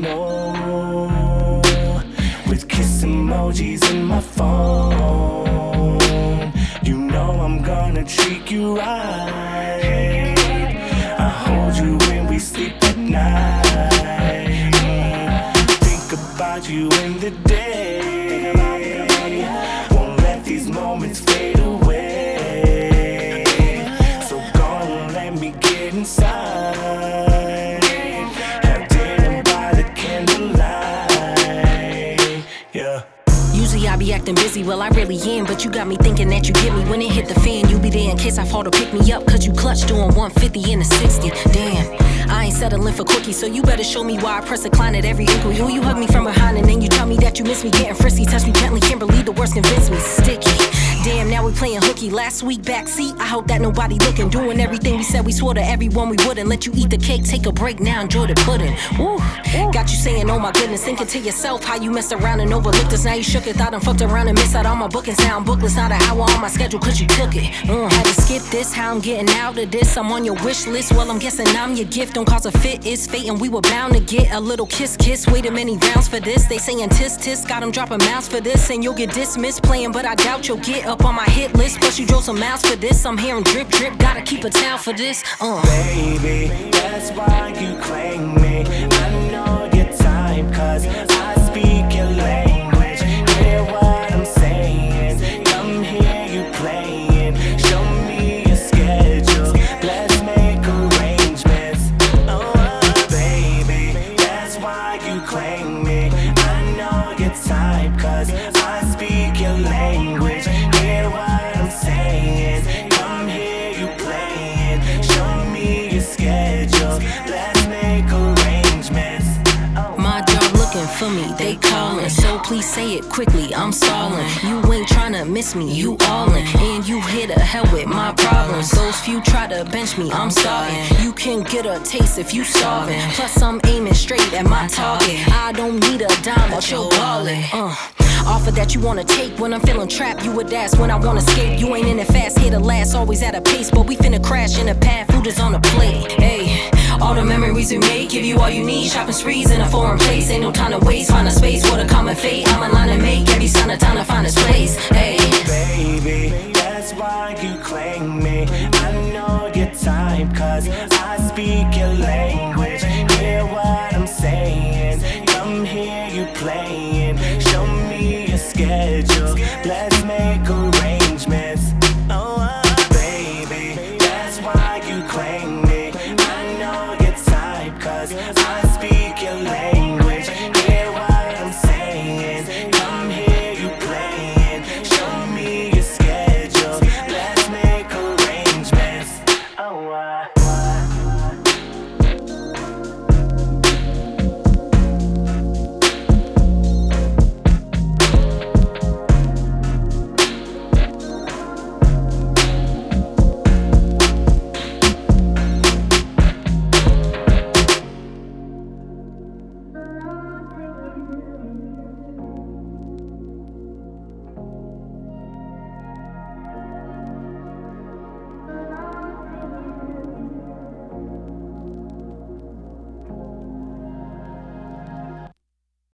know. With kiss emojis in my phone. You know I'm gonna treat you right. I hold you when we sleep at night. Think about you in the day. Won't let these moments fade away. So go on, let me get inside. I be acting busy, well I really am. But you got me thinking that you get me when it hit the fan. You be there in case I fall to pick me up. Cause you clutch doing 150 in a 60. Damn, I ain't settling for quickie. So you better show me why I press decline at every ankle. You, you hug me from behind and then you tell me that you miss me getting frisky. Touch me gently, can't believe the worst convince me. Playing hooky. Last week backseat, I hope that nobody looking. Doing everything we said we swore to everyone we wouldn't. Let you eat the cake, take a break, now enjoy the pudding. Woo. Got you saying, oh my goodness, thinking to yourself how you messed around and overlooked us. Now you shook it, thought I fucked around and missed out on my bookings. Now I'm bookless, not an hour on my schedule, cause you took it. Uh, had to skip this, how I'm getting out of this. I'm on your wish list, well, I'm guessing I'm your gift. Don't cause a fit, it's fate, and we were bound to get a little kiss, kiss. Waited many rounds for this. They saying tis, tis, got them dropping mouths for this, and you'll get dismissed playing, but I doubt you'll get up on my list. Plus, you drove some miles for this. I'm hearing drip, drip, gotta keep a towel for this. Uh. baby. That's why you claim me. I know your time, cause I speak your language. Hear what I'm saying. Come here, you playing. Show me your schedule. Let's make arrangements. Oh, baby. That's why you claim me. I know your time, cause Speak your language. Hear what I'm saying. Come here, you playing. Show me your schedule. Let's make arrangements. My dog looking for me, they calling. So please say it quickly, I'm stalling. You ain't tryna miss me, you allin'. And you hit a hell with my problems. Those few try to bench me, I'm starving. You can get a taste if you starving. Plus, I'm aiming straight at my target. I don't need a dime, but you're ballin'. Uh. Offer that you wanna take when I'm feeling trapped. You would ask when I wanna escape. You ain't in it fast, here to last, always at a pace. But we finna crash in a path, food is on a plate. Hey, all the memories we make, give you all you need. Shopping sprees in a foreign place, ain't no time to waste. Find a space for the common fate. I'm in line to make every sign of time to find its place. Hey, baby, that's why you claim me. I know your time, cause I speak your in. Show me a schedule. Let's make arrangements. Oh, uh, baby, that's why you claim me. I know your type, cause I speak.